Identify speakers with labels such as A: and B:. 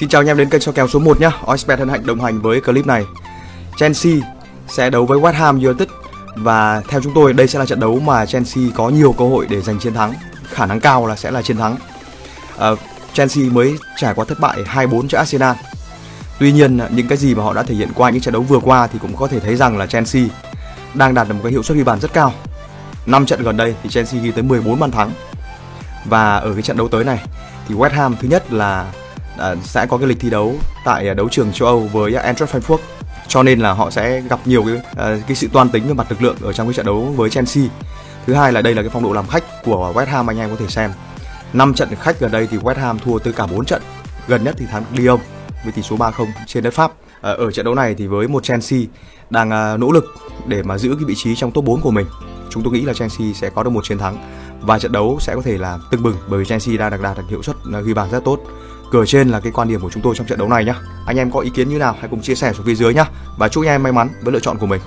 A: Xin chào anh em đến kênh so kèo số 1 nhé. Oxbet hân hạnh đồng hành với clip này. Chelsea sẽ đấu với West Ham United và theo chúng tôi đây sẽ là trận đấu mà Chelsea có nhiều cơ hội để giành chiến thắng, khả năng cao là sẽ là chiến thắng. Uh, Chelsea mới trải qua thất bại 2-4 trước Arsenal. Tuy nhiên những cái gì mà họ đã thể hiện qua những trận đấu vừa qua thì cũng có thể thấy rằng là Chelsea đang đạt được một cái hiệu suất ghi bàn rất cao. 5 trận gần đây thì Chelsea ghi tới 14 bàn thắng. Và ở cái trận đấu tới này thì West Ham thứ nhất là à, sẽ có cái lịch thi đấu tại à, đấu trường châu Âu với à, Eintracht Frankfurt cho nên là họ sẽ gặp nhiều cái à, cái sự toan tính về mặt lực lượng ở trong cái trận đấu với Chelsea. Thứ hai là đây là cái phong độ làm khách của West Ham anh em có thể xem. 5 trận khách gần đây thì West Ham thua tới cả 4 trận. Gần nhất thì thắng Lyon với tỷ số 3-0 trên đất Pháp. À, ở trận đấu này thì với một Chelsea đang à, nỗ lực để mà giữ cái vị trí trong top 4 của mình, chúng tôi nghĩ là Chelsea sẽ có được một chiến thắng và trận đấu sẽ có thể là tưng bừng bởi vì Chelsea đang đạt được hiệu suất à, ghi bàn rất tốt. Cửa trên là cái quan điểm của chúng tôi trong trận đấu này nhé. Anh em có ý kiến như nào hãy cùng chia sẻ xuống phía dưới nhé. Và chúc anh em may mắn với lựa chọn của mình.